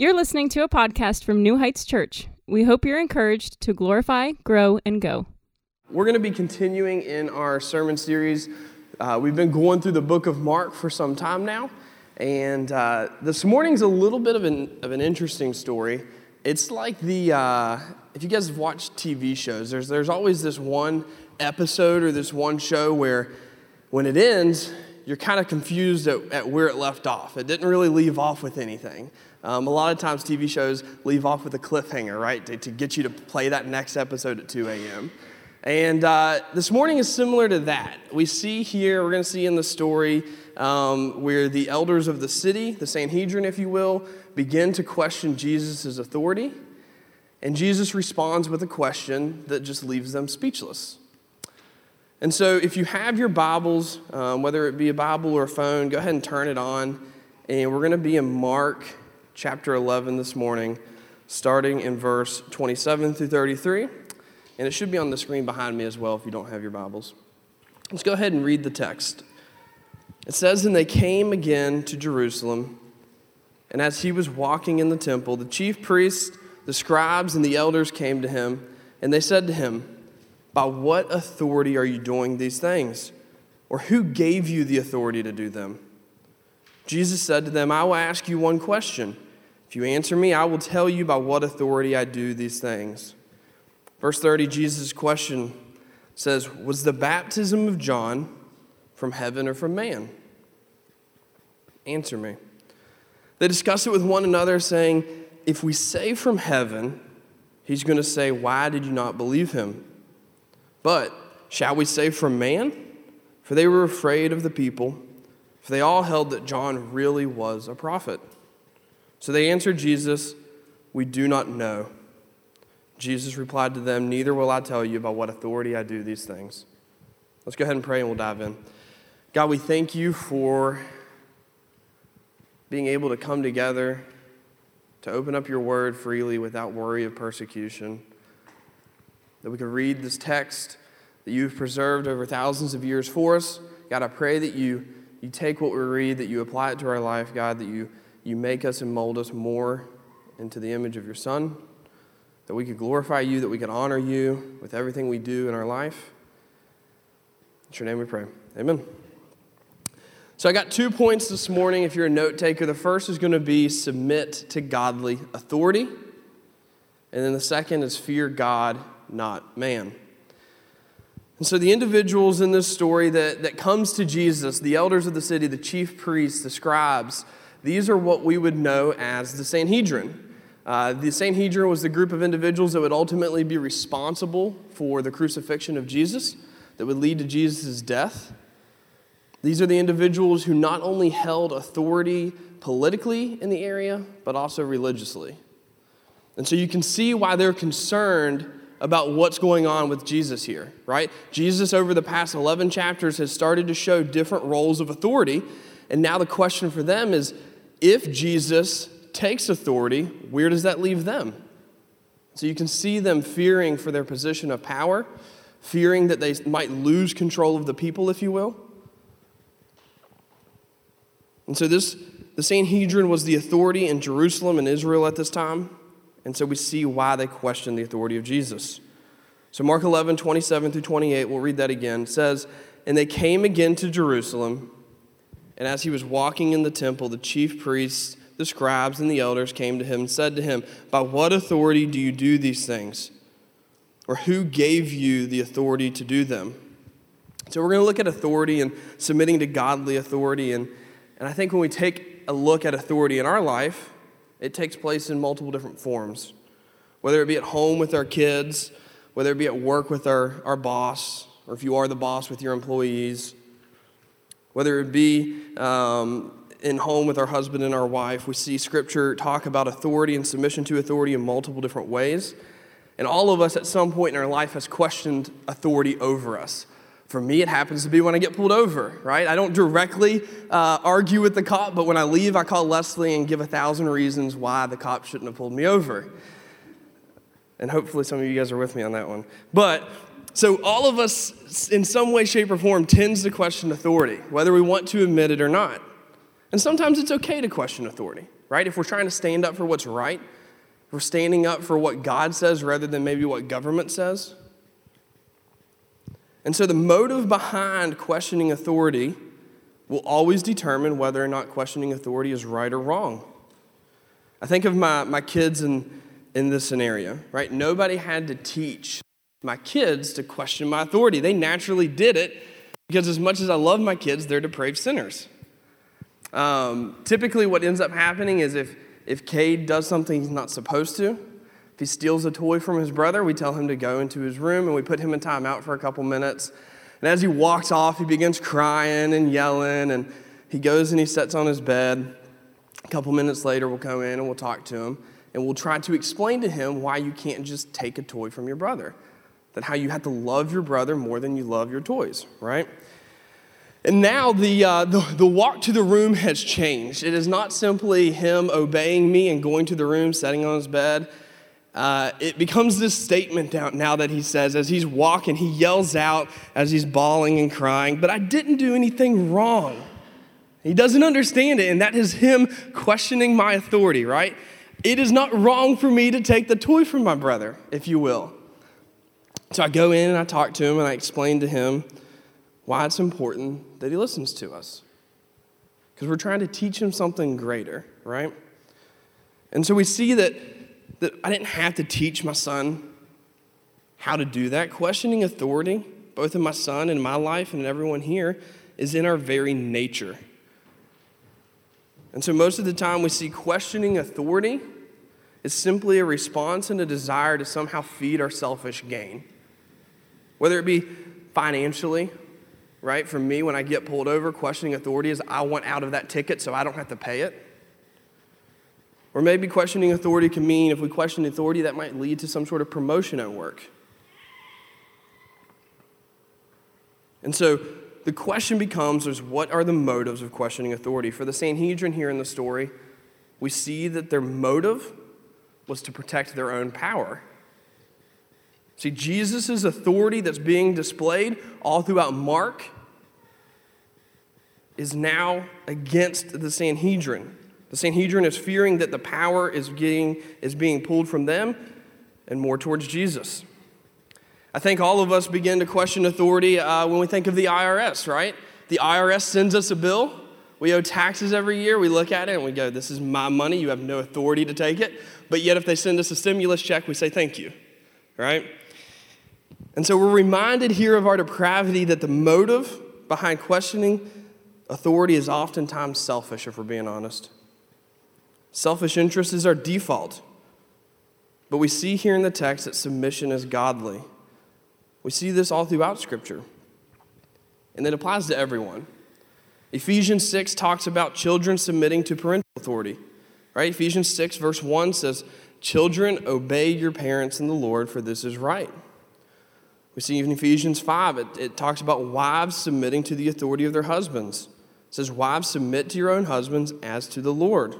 You're listening to a podcast from New Heights Church. We hope you're encouraged to glorify, grow, and go. We're going to be continuing in our sermon series. Uh, we've been going through the book of Mark for some time now. And uh, this morning's a little bit of an, of an interesting story. It's like the, uh, if you guys have watched TV shows, there's, there's always this one episode or this one show where when it ends, you're kind of confused at, at where it left off. It didn't really leave off with anything. Um, a lot of times, TV shows leave off with a cliffhanger, right, to, to get you to play that next episode at 2 a.m. And uh, this morning is similar to that. We see here, we're going to see in the story um, where the elders of the city, the Sanhedrin, if you will, begin to question Jesus' authority. And Jesus responds with a question that just leaves them speechless. And so, if you have your Bibles, um, whether it be a Bible or a phone, go ahead and turn it on. And we're going to be in Mark chapter 11 this morning, starting in verse 27 through 33. And it should be on the screen behind me as well if you don't have your Bibles. Let's go ahead and read the text. It says, And they came again to Jerusalem, and as he was walking in the temple, the chief priests, the scribes, and the elders came to him, and they said to him, By what authority are you doing these things? Or who gave you the authority to do them? Jesus said to them, I will ask you one question. If you answer me, I will tell you by what authority I do these things. Verse 30, Jesus' question says, Was the baptism of John from heaven or from man? Answer me. They discuss it with one another, saying, If we say from heaven, he's going to say, Why did you not believe him? But shall we say from man? For they were afraid of the people, for they all held that John really was a prophet. So they answered Jesus, We do not know. Jesus replied to them, Neither will I tell you by what authority I do these things. Let's go ahead and pray and we'll dive in. God, we thank you for being able to come together to open up your word freely without worry of persecution. That we can read this text that you've preserved over thousands of years for us. God, I pray that you, you take what we read, that you apply it to our life, God, that you you make us and mold us more into the image of your Son, that we could glorify you, that we could honor you with everything we do in our life. In your name we pray. Amen. So I got two points this morning if you're a note taker. The first is going to be submit to godly authority. And then the second is fear God, not man. And so the individuals in this story that, that comes to Jesus, the elders of the city, the chief priests, the scribes, these are what we would know as the Sanhedrin. Uh, the Sanhedrin was the group of individuals that would ultimately be responsible for the crucifixion of Jesus, that would lead to Jesus' death. These are the individuals who not only held authority politically in the area, but also religiously. And so you can see why they're concerned about what's going on with Jesus here, right? Jesus, over the past 11 chapters, has started to show different roles of authority. And now the question for them is if Jesus takes authority, where does that leave them? So you can see them fearing for their position of power, fearing that they might lose control of the people, if you will. And so this the Sanhedrin was the authority in Jerusalem and Israel at this time. And so we see why they questioned the authority of Jesus. So Mark 11, 27 through 28, we'll read that again. Says, And they came again to Jerusalem and as he was walking in the temple, the chief priests, the scribes, and the elders came to him and said to him, By what authority do you do these things? Or who gave you the authority to do them? So we're going to look at authority and submitting to godly authority. And, and I think when we take a look at authority in our life, it takes place in multiple different forms. Whether it be at home with our kids, whether it be at work with our, our boss, or if you are the boss with your employees, whether it be um, in home with our husband and our wife, we see scripture talk about authority and submission to authority in multiple different ways. And all of us at some point in our life has questioned authority over us. For me, it happens to be when I get pulled over, right? I don't directly uh, argue with the cop, but when I leave, I call Leslie and give a thousand reasons why the cop shouldn't have pulled me over. And hopefully, some of you guys are with me on that one. But so, all of us, in some way, shape, or form, tends to question authority, whether we want to admit it or not. And sometimes it's okay to question authority. right? If we're trying to stand up for what's right, we're standing up for what God says rather than maybe what government says. And so the motive behind questioning authority will always determine whether or not questioning authority is right or wrong. I think of my, my kids in, in this scenario, right? Nobody had to teach my kids to question my authority. They naturally did it because, as much as I love my kids, they're depraved sinners. Um, typically, what ends up happening is if, if Cade does something he's not supposed to, if he steals a toy from his brother, we tell him to go into his room and we put him in timeout for a couple minutes. And as he walks off, he begins crying and yelling, and he goes and he sits on his bed. A couple minutes later, we'll come in and we'll talk to him, and we'll try to explain to him why you can't just take a toy from your brother. That how you have to love your brother more than you love your toys, right? And now the, uh, the, the, walk to the room has changed. It is not simply him obeying me and going to the room, sitting on his bed. Uh, it becomes this statement now that he says, as he's walking, he yells out as he's bawling and crying, But I didn't do anything wrong. He doesn't understand it, and that is him questioning my authority, right? It is not wrong for me to take the toy from my brother, if you will. So I go in and I talk to him and I explain to him why it's important that he listens to us. Because we're trying to teach him something greater, right? And so we see that, that I didn't have to teach my son how to do that. Questioning authority, both in my son and my life and everyone here, is in our very nature. And so most of the time we see questioning authority is simply a response and a desire to somehow feed our selfish gain. Whether it be financially, right? For me, when I get pulled over, questioning authority is I want out of that ticket so I don't have to pay it. Or maybe questioning authority can mean if we question authority, that might lead to some sort of promotion at work. And so the question becomes is what are the motives of questioning authority? For the Sanhedrin here in the story, we see that their motive was to protect their own power. See, Jesus' authority that's being displayed all throughout Mark is now against the Sanhedrin. The Sanhedrin is fearing that the power is, getting, is being pulled from them and more towards Jesus. I think all of us begin to question authority uh, when we think of the IRS, right? The IRS sends us a bill. We owe taxes every year. We look at it and we go, This is my money. You have no authority to take it. But yet, if they send us a stimulus check, we say, Thank you, right? And so we're reminded here of our depravity that the motive behind questioning authority is oftentimes selfish, if we're being honest. Selfish interest is our default. But we see here in the text that submission is godly. We see this all throughout Scripture. And it applies to everyone. Ephesians 6 talks about children submitting to parental authority. Right? Ephesians 6, verse 1 says, Children, obey your parents in the Lord, for this is right. We see in Ephesians 5, it, it talks about wives submitting to the authority of their husbands. It says, Wives, submit to your own husbands as to the Lord.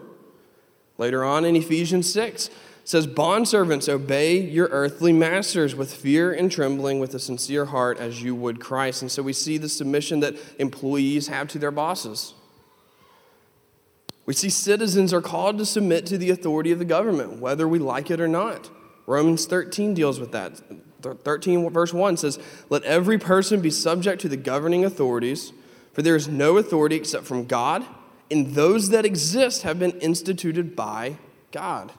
Later on in Ephesians 6, it says, Bondservants, obey your earthly masters with fear and trembling, with a sincere heart, as you would Christ. And so we see the submission that employees have to their bosses. We see citizens are called to submit to the authority of the government, whether we like it or not. Romans 13 deals with that. 13, verse 1 says, Let every person be subject to the governing authorities, for there is no authority except from God, and those that exist have been instituted by God.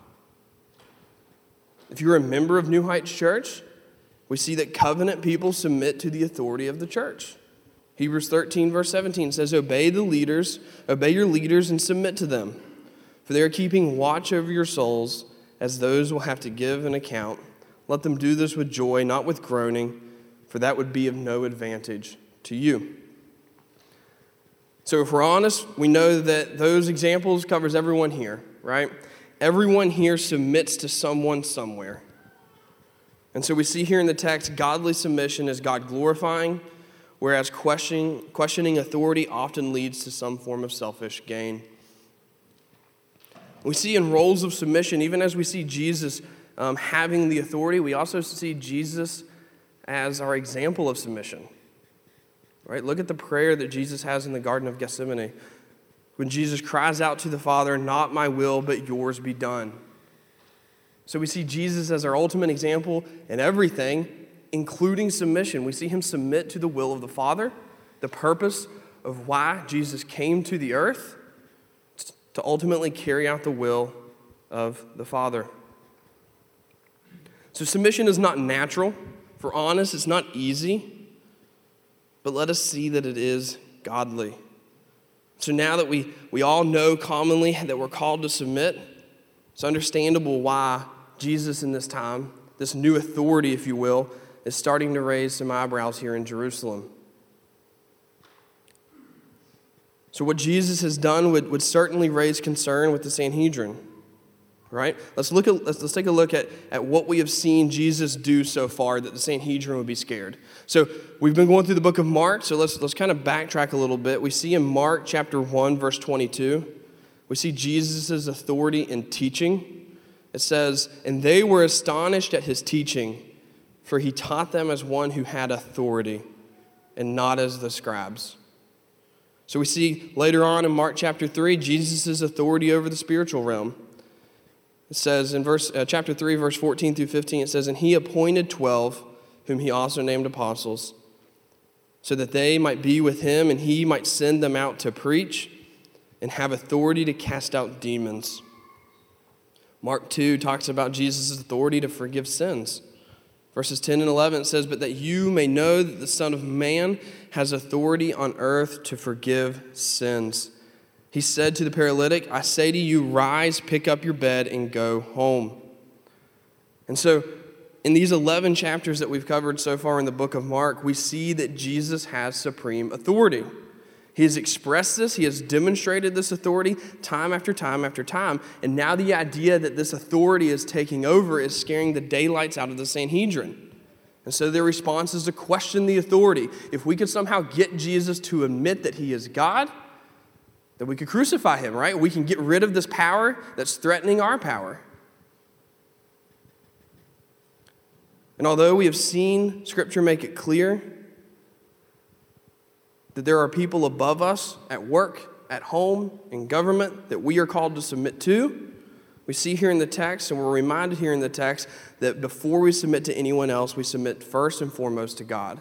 If you're a member of New Heights Church, we see that covenant people submit to the authority of the church. Hebrews 13, verse 17 says, Obey the leaders, obey your leaders, and submit to them, for they are keeping watch over your souls, as those will have to give an account. Let them do this with joy, not with groaning, for that would be of no advantage to you. So if we're honest, we know that those examples covers everyone here, right? Everyone here submits to someone somewhere. And so we see here in the text godly submission is God glorifying, whereas questioning, questioning authority often leads to some form of selfish gain. We see in roles of submission, even as we see Jesus um, having the authority, we also see Jesus as our example of submission. Right? Look at the prayer that Jesus has in the Garden of Gethsemane. when Jesus cries out to the Father, Not my will, but yours be done. So we see Jesus as our ultimate example in everything, including submission. We see him submit to the will of the Father, the purpose of why Jesus came to the earth to ultimately carry out the will of the Father. So submission is not natural. For honest, it's not easy. But let us see that it is godly. So now that we, we all know commonly that we're called to submit, it's understandable why Jesus in this time, this new authority, if you will, is starting to raise some eyebrows here in Jerusalem. So, what Jesus has done would, would certainly raise concern with the Sanhedrin, right? Let's, look at, let's, let's take a look at, at what we have seen Jesus do so far that the Sanhedrin would be scared. So, we've been going through the book of Mark, so let's, let's kind of backtrack a little bit. We see in Mark chapter 1, verse 22, we see Jesus' authority in teaching. It says, And they were astonished at his teaching, for he taught them as one who had authority, and not as the scribes. So we see later on in Mark chapter 3, Jesus' authority over the spiritual realm. It says in verse, uh, chapter 3, verse 14 through 15, it says, And he appointed 12, whom he also named apostles, so that they might be with him and he might send them out to preach and have authority to cast out demons. Mark 2 talks about Jesus' authority to forgive sins. Verses 10 and 11 says, But that you may know that the Son of Man has authority on earth to forgive sins. He said to the paralytic, I say to you, rise, pick up your bed, and go home. And so, in these 11 chapters that we've covered so far in the book of Mark, we see that Jesus has supreme authority. He has expressed this, he has demonstrated this authority time after time after time. And now the idea that this authority is taking over is scaring the daylights out of the Sanhedrin. And so their response is to question the authority. If we could somehow get Jesus to admit that he is God, then we could crucify him, right? We can get rid of this power that's threatening our power. And although we have seen Scripture make it clear that there are people above us at work, at home, in government that we are called to submit to. We see here in the text, and we're reminded here in the text, that before we submit to anyone else, we submit first and foremost to God.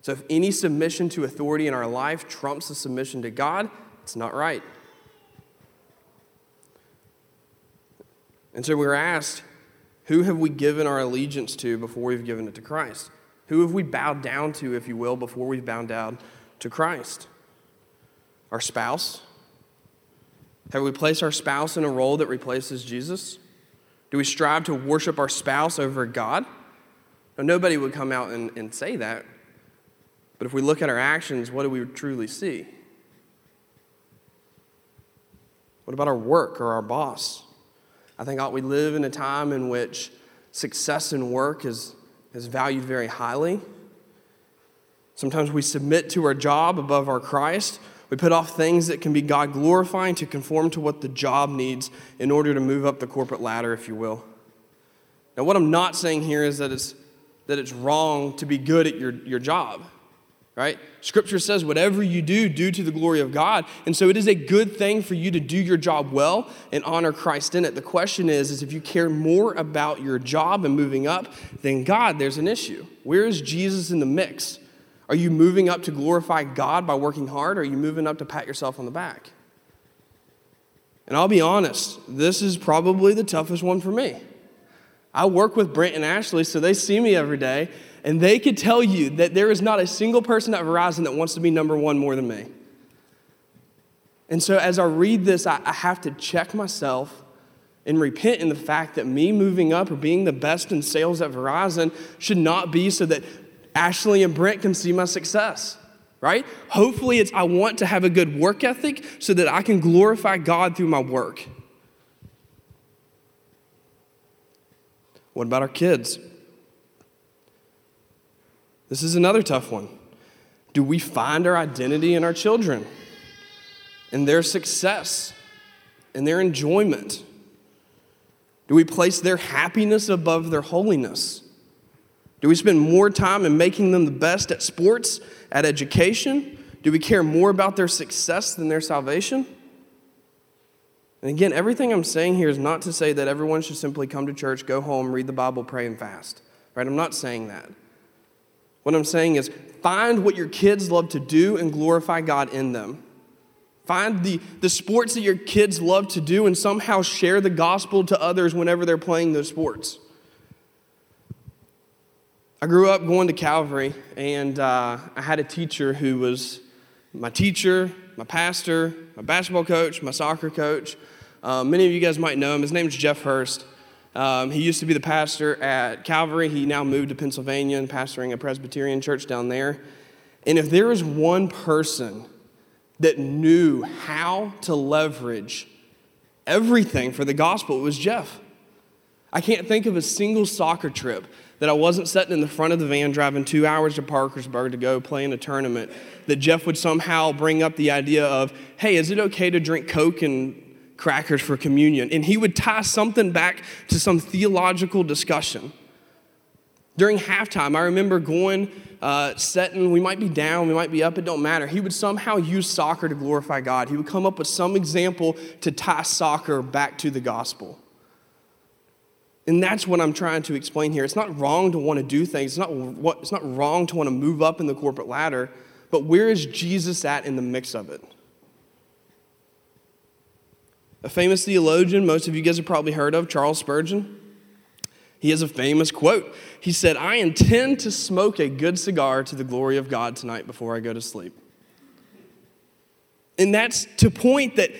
So if any submission to authority in our life trumps the submission to God, it's not right. And so we're asked, who have we given our allegiance to before we've given it to Christ? Who have we bowed down to, if you will, before we've bowed down to Christ? Our spouse? Have we placed our spouse in a role that replaces Jesus? Do we strive to worship our spouse over God? Now, nobody would come out and, and say that. But if we look at our actions, what do we truly see? What about our work or our boss? I think we live in a time in which success in work is, is valued very highly. Sometimes we submit to our job above our Christ. We put off things that can be God glorifying to conform to what the job needs in order to move up the corporate ladder, if you will. Now, what I'm not saying here is that it's, that it's wrong to be good at your, your job, right? Scripture says, whatever you do, do to the glory of God. And so it is a good thing for you to do your job well and honor Christ in it. The question is, is if you care more about your job and moving up than God, there's an issue. Where is Jesus in the mix? Are you moving up to glorify God by working hard, or are you moving up to pat yourself on the back? And I'll be honest, this is probably the toughest one for me. I work with Brent and Ashley, so they see me every day, and they could tell you that there is not a single person at Verizon that wants to be number one more than me. And so as I read this, I, I have to check myself and repent in the fact that me moving up or being the best in sales at Verizon should not be so that Ashley and Brent can see my success, right? Hopefully, it's I want to have a good work ethic so that I can glorify God through my work. What about our kids? This is another tough one. Do we find our identity in our children, in their success, in their enjoyment? Do we place their happiness above their holiness? Do we spend more time in making them the best at sports, at education? Do we care more about their success than their salvation? And again, everything I'm saying here is not to say that everyone should simply come to church, go home, read the Bible, pray, and fast. Right? I'm not saying that. What I'm saying is find what your kids love to do and glorify God in them. Find the, the sports that your kids love to do and somehow share the gospel to others whenever they're playing those sports. I grew up going to Calvary, and uh, I had a teacher who was my teacher, my pastor, my basketball coach, my soccer coach. Um, many of you guys might know him. His name's Jeff Hurst. Um, he used to be the pastor at Calvary. He now moved to Pennsylvania and pastoring a Presbyterian church down there. And if there was one person that knew how to leverage everything for the gospel, it was Jeff. I can't think of a single soccer trip that I wasn't sitting in the front of the van driving two hours to Parkersburg to go play in a tournament, that Jeff would somehow bring up the idea of, hey, is it okay to drink Coke and crackers for communion? And he would tie something back to some theological discussion. During halftime, I remember going, uh, setting, we might be down, we might be up, it don't matter. He would somehow use soccer to glorify God. He would come up with some example to tie soccer back to the gospel. And that's what I'm trying to explain here. It's not wrong to want to do things. It's not, what, it's not wrong to want to move up in the corporate ladder, but where is Jesus at in the mix of it? A famous theologian, most of you guys have probably heard of, Charles Spurgeon. He has a famous quote. He said, I intend to smoke a good cigar to the glory of God tonight before I go to sleep. And that's to point that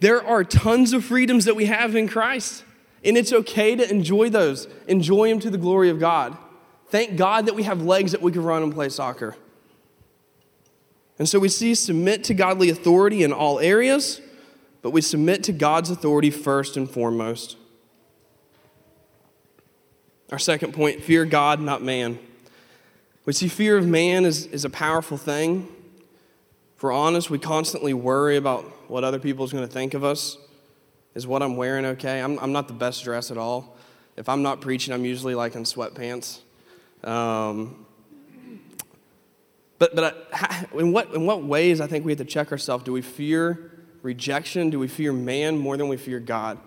there are tons of freedoms that we have in Christ. And it's okay to enjoy those, enjoy them to the glory of God. Thank God that we have legs that we can run and play soccer. And so we see submit to godly authority in all areas, but we submit to God's authority first and foremost. Our second point fear God, not man. We see fear of man is, is a powerful thing. If we're honest, we constantly worry about what other people is going to think of us. Is what I'm wearing okay? I'm, I'm not the best dress at all. If I'm not preaching, I'm usually like in sweatpants. Um, but but I, in, what, in what ways I think we have to check ourselves? Do we fear rejection? Do we fear man more than we fear God?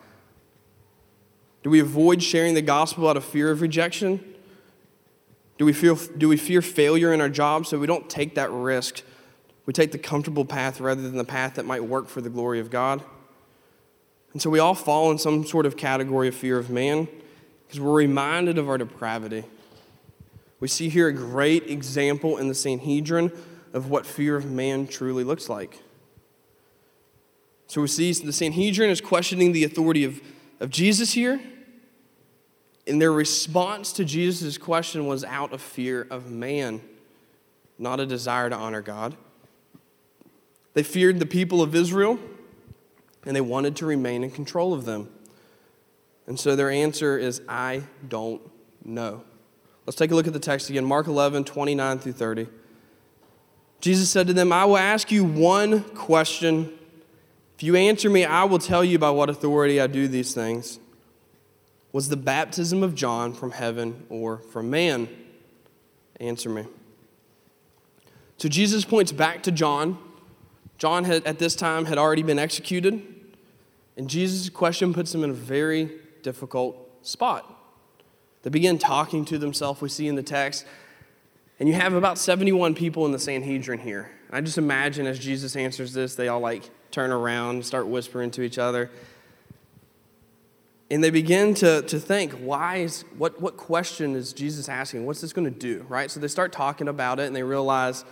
Do we avoid sharing the gospel out of fear of rejection? Do we, feel, do we fear failure in our job so we don't take that risk? We take the comfortable path rather than the path that might work for the glory of God? And so we all fall in some sort of category of fear of man because we're reminded of our depravity. We see here a great example in the Sanhedrin of what fear of man truly looks like. So we see the Sanhedrin is questioning the authority of, of Jesus here. And their response to Jesus' question was out of fear of man, not a desire to honor God. They feared the people of Israel and they wanted to remain in control of them. And so their answer is, I don't know. Let's take a look at the text again Mark 11, 29 through 30. Jesus said to them, I will ask you one question. If you answer me, I will tell you by what authority I do these things. Was the baptism of John from heaven or from man? Answer me. So Jesus points back to John John had, at this time had already been executed, and Jesus' question puts him in a very difficult spot. They begin talking to themselves, we see in the text, and you have about 71 people in the Sanhedrin here. I just imagine as Jesus answers this, they all like turn around and start whispering to each other. And they begin to, to think, why is, what, what question is Jesus asking? What's this going to do, right? So they start talking about it and they realize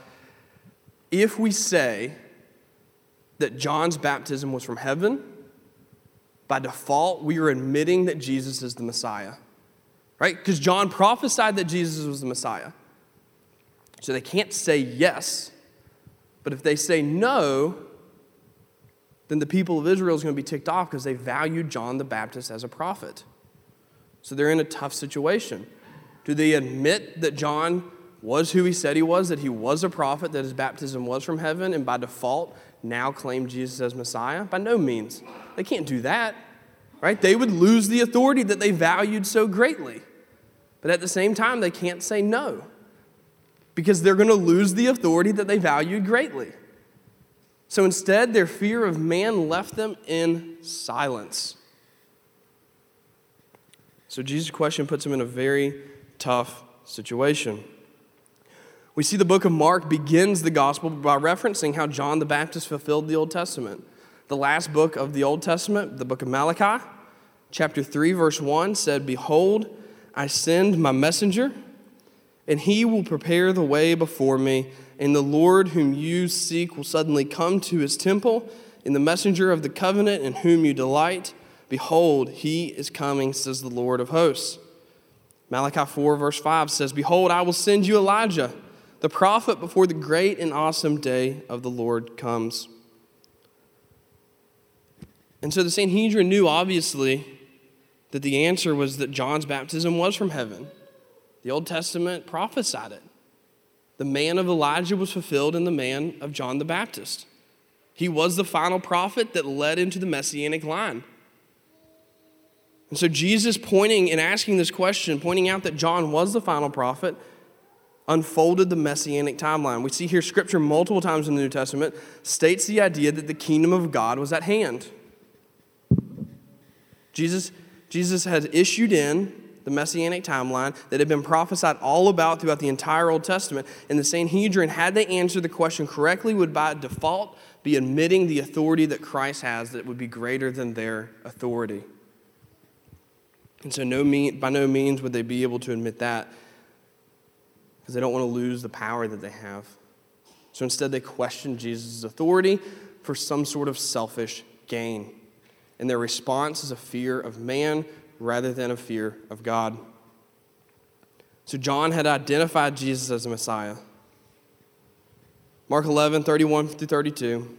if we say that John's baptism was from heaven, by default, we are admitting that Jesus is the Messiah, right? Because John prophesied that Jesus was the Messiah. So they can't say yes, but if they say no, then the people of Israel is going to be ticked off because they valued John the Baptist as a prophet. So they're in a tough situation. Do they admit that John was who he said he was, that he was a prophet, that his baptism was from heaven, and by default now claim Jesus as Messiah? By no means. They can't do that, right? They would lose the authority that they valued so greatly. But at the same time, they can't say no because they're going to lose the authority that they valued greatly. So instead, their fear of man left them in silence. So Jesus' question puts them in a very tough situation. We see the book of Mark begins the gospel by referencing how John the Baptist fulfilled the Old Testament. The last book of the Old Testament, the book of Malachi, chapter 3, verse 1 said, Behold, I send my messenger, and he will prepare the way before me. And the Lord whom you seek will suddenly come to his temple, and the messenger of the covenant in whom you delight. Behold, he is coming, says the Lord of hosts. Malachi 4, verse 5 says, Behold, I will send you Elijah, the prophet, before the great and awesome day of the Lord comes. And so the Sanhedrin knew, obviously, that the answer was that John's baptism was from heaven. The Old Testament prophesied it. The man of Elijah was fulfilled in the man of John the Baptist. He was the final prophet that led into the messianic line. And so Jesus pointing and asking this question, pointing out that John was the final prophet, unfolded the messianic timeline. We see here scripture multiple times in the New Testament states the idea that the kingdom of God was at hand. Jesus, Jesus had issued in the messianic timeline that had been prophesied all about throughout the entire Old Testament. And the Sanhedrin, had they answered the question correctly, would by default be admitting the authority that Christ has that would be greater than their authority. And so, no mean, by no means would they be able to admit that because they don't want to lose the power that they have. So instead, they question Jesus' authority for some sort of selfish gain. And their response is a fear of man rather than a fear of God. So John had identified Jesus as a Messiah. Mark 11, 31 through 32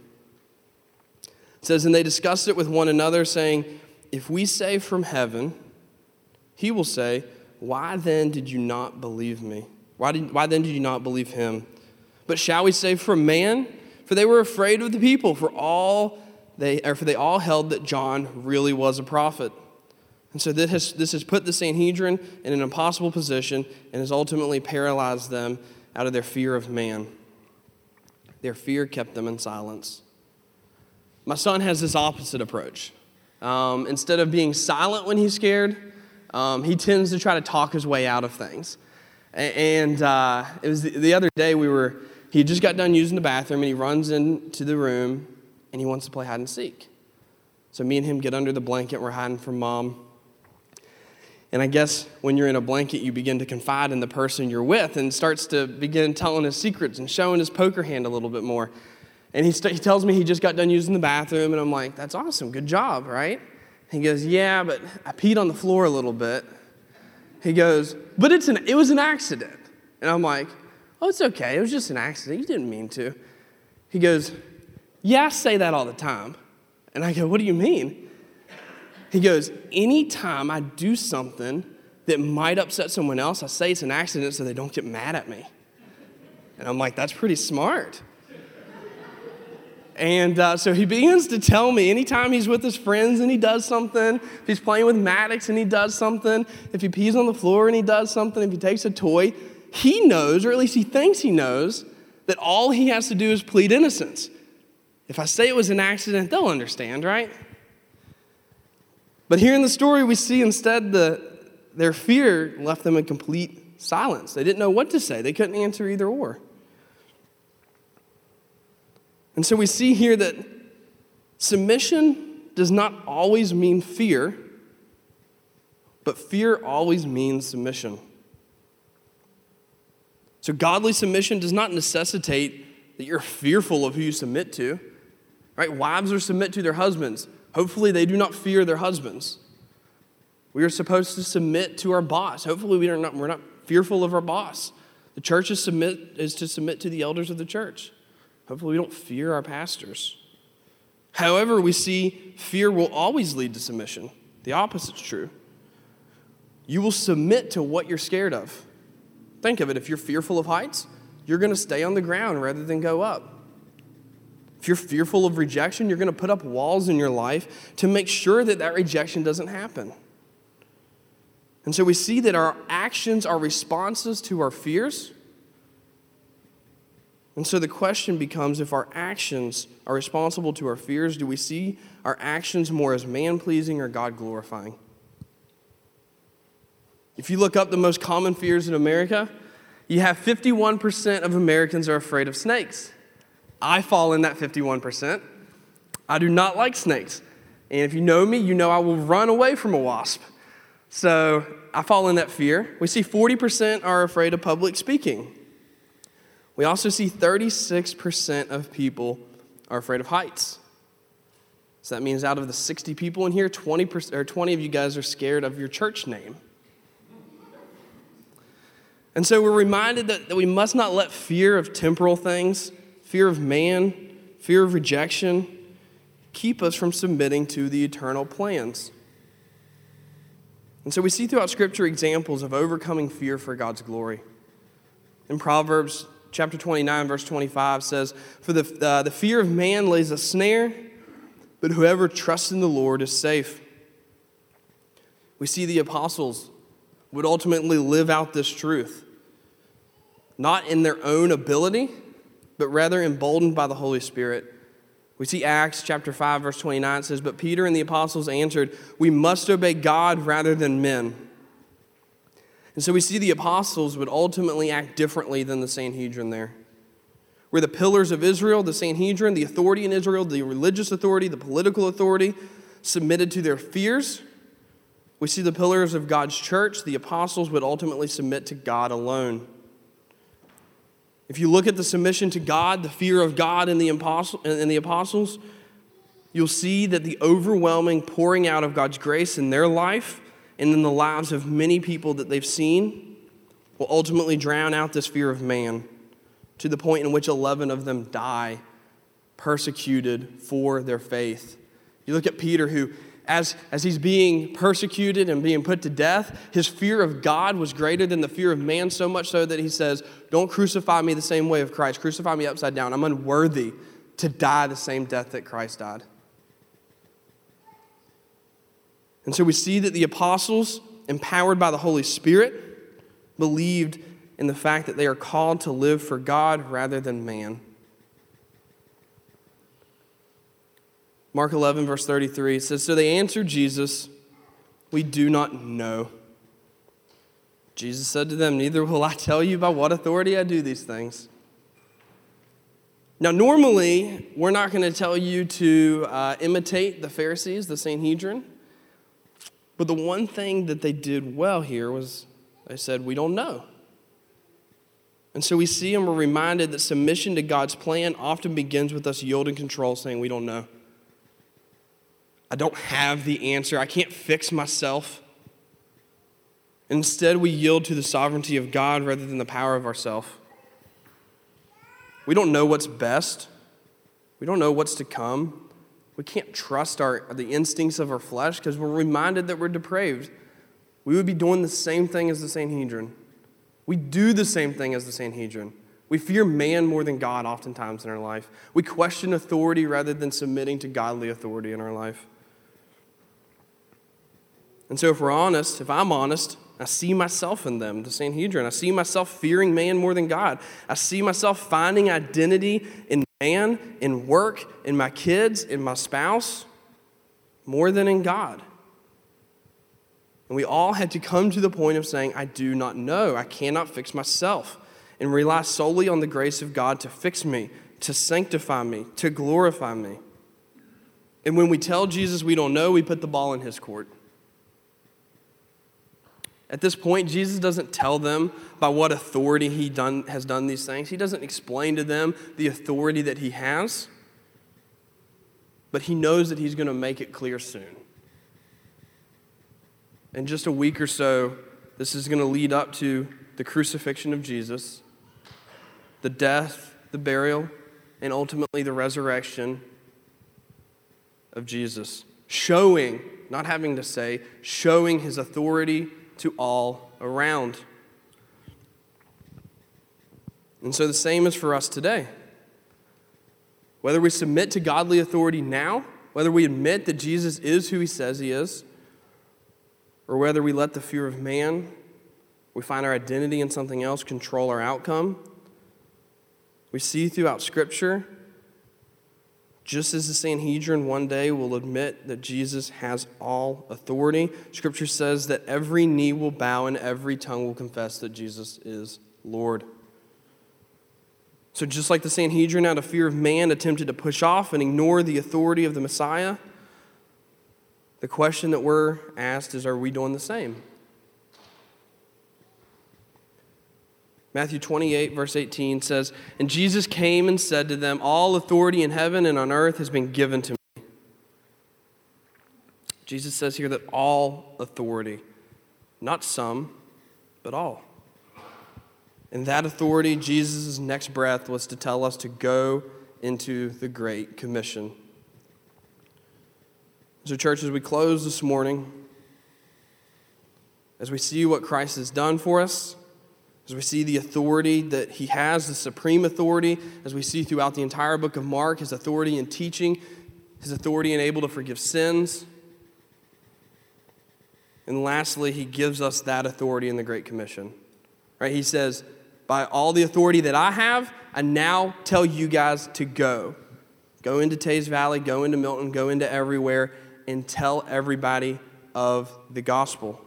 says, And they discussed it with one another, saying, If we say from heaven, he will say, Why then did you not believe me? Why, did, why then did you not believe him? But shall we say from man? For they were afraid of the people, for all they, or for they all held that John really was a prophet. And so this has, this has put the Sanhedrin in an impossible position and has ultimately paralyzed them out of their fear of man. Their fear kept them in silence. My son has this opposite approach. Um, instead of being silent when he's scared, um, he tends to try to talk his way out of things. And uh, it was the, the other day we were, he just got done using the bathroom and he runs into the room and he wants to play hide and seek. So me and him get under the blanket, we're hiding from mom. And I guess when you're in a blanket, you begin to confide in the person you're with and starts to begin telling his secrets and showing his poker hand a little bit more. And he, st- he tells me he just got done using the bathroom, and I'm like, that's awesome, good job, right? He goes, yeah, but I peed on the floor a little bit. He goes, but it's an, it was an accident. And I'm like, oh, it's okay, it was just an accident, you didn't mean to. He goes, yeah, I say that all the time. And I go, what do you mean? He goes, Anytime I do something that might upset someone else, I say it's an accident so they don't get mad at me. And I'm like, That's pretty smart. And uh, so he begins to tell me anytime he's with his friends and he does something, if he's playing with Maddox and he does something, if he pees on the floor and he does something, if he takes a toy, he knows, or at least he thinks he knows, that all he has to do is plead innocence. If I say it was an accident, they'll understand, right? But here in the story, we see instead the, their fear left them in complete silence. They didn't know what to say, they couldn't answer either or. And so we see here that submission does not always mean fear, but fear always means submission. So, godly submission does not necessitate that you're fearful of who you submit to. Right? Wives are submit to their husbands. Hopefully, they do not fear their husbands. We are supposed to submit to our boss. Hopefully, we are not, we're not fearful of our boss. The church is, submit, is to submit to the elders of the church. Hopefully, we don't fear our pastors. However, we see fear will always lead to submission. The opposite's true. You will submit to what you're scared of. Think of it if you're fearful of heights, you're going to stay on the ground rather than go up. If you're fearful of rejection, you're going to put up walls in your life to make sure that that rejection doesn't happen. And so we see that our actions are responses to our fears. And so the question becomes if our actions are responsible to our fears, do we see our actions more as man pleasing or God glorifying? If you look up the most common fears in America, you have 51% of Americans are afraid of snakes. I fall in that 51%. I do not like snakes. And if you know me, you know I will run away from a wasp. So I fall in that fear. We see 40% are afraid of public speaking. We also see 36% of people are afraid of heights. So that means out of the 60 people in here, 20% or 20 of you guys are scared of your church name. And so we're reminded that, that we must not let fear of temporal things, fear of man, fear of rejection, keep us from submitting to the eternal plans. And so we see throughout Scripture examples of overcoming fear for God's glory. In Proverbs chapter 29, verse 25 says, For the, uh, the fear of man lays a snare, but whoever trusts in the Lord is safe. We see the apostles would ultimately live out this truth, not in their own ability, but rather emboldened by the Holy Spirit. We see Acts chapter 5, verse 29 says, But Peter and the apostles answered, We must obey God rather than men. And so we see the apostles would ultimately act differently than the Sanhedrin there. Where the pillars of Israel, the Sanhedrin, the authority in Israel, the religious authority, the political authority, submitted to their fears, we see the pillars of God's church, the apostles would ultimately submit to God alone. If you look at the submission to God, the fear of God in the, apostle, in the apostles, you'll see that the overwhelming pouring out of God's grace in their life and in the lives of many people that they've seen will ultimately drown out this fear of man to the point in which 11 of them die persecuted for their faith. You look at Peter, who as, as he's being persecuted and being put to death, his fear of God was greater than the fear of man, so much so that he says, Don't crucify me the same way of Christ. Crucify me upside down. I'm unworthy to die the same death that Christ died. And so we see that the apostles, empowered by the Holy Spirit, believed in the fact that they are called to live for God rather than man. Mark 11, verse 33 says, So they answered Jesus, We do not know. Jesus said to them, Neither will I tell you by what authority I do these things. Now, normally, we're not going to tell you to uh, imitate the Pharisees, the Sanhedrin. But the one thing that they did well here was they said, We don't know. And so we see and we're reminded that submission to God's plan often begins with us yielding control, saying, We don't know. I don't have the answer. I can't fix myself. Instead, we yield to the sovereignty of God rather than the power of ourself. We don't know what's best. We don't know what's to come. We can't trust our, the instincts of our flesh because we're reminded that we're depraved. We would be doing the same thing as the Sanhedrin. We do the same thing as the Sanhedrin. We fear man more than God oftentimes in our life. We question authority rather than submitting to godly authority in our life. And so, if we're honest, if I'm honest, I see myself in them, the Sanhedrin. I see myself fearing man more than God. I see myself finding identity in man, in work, in my kids, in my spouse, more than in God. And we all had to come to the point of saying, I do not know. I cannot fix myself. And rely solely on the grace of God to fix me, to sanctify me, to glorify me. And when we tell Jesus we don't know, we put the ball in his court. At this point, Jesus doesn't tell them by what authority he done, has done these things. He doesn't explain to them the authority that he has, but he knows that he's going to make it clear soon. In just a week or so, this is going to lead up to the crucifixion of Jesus, the death, the burial, and ultimately the resurrection of Jesus. Showing, not having to say, showing his authority to all around. And so the same is for us today. Whether we submit to godly authority now, whether we admit that Jesus is who he says he is, or whether we let the fear of man, we find our identity in something else, control our outcome, We see throughout Scripture, just as the Sanhedrin one day will admit that Jesus has all authority, Scripture says that every knee will bow and every tongue will confess that Jesus is Lord. So, just like the Sanhedrin, out of fear of man, attempted to push off and ignore the authority of the Messiah, the question that we're asked is are we doing the same? Matthew 28, verse 18 says, And Jesus came and said to them, All authority in heaven and on earth has been given to me. Jesus says here that all authority, not some, but all. And that authority, Jesus' next breath was to tell us to go into the Great Commission. So, church, as we close this morning, as we see what Christ has done for us, as we see the authority that he has, the supreme authority, as we see throughout the entire book of Mark, his authority in teaching, his authority in able to forgive sins. And lastly, he gives us that authority in the Great Commission. Right? He says, By all the authority that I have, I now tell you guys to go. Go into Teays Valley, go into Milton, go into everywhere, and tell everybody of the gospel.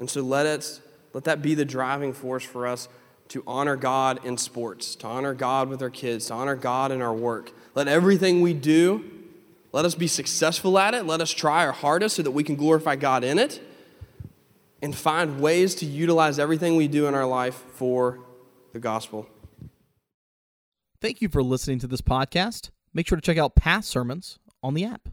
And so let us let that be the driving force for us to honor God in sports, to honor God with our kids, to honor God in our work. Let everything we do, let us be successful at it. Let us try our hardest so that we can glorify God in it and find ways to utilize everything we do in our life for the gospel. Thank you for listening to this podcast. Make sure to check out past sermons on the app.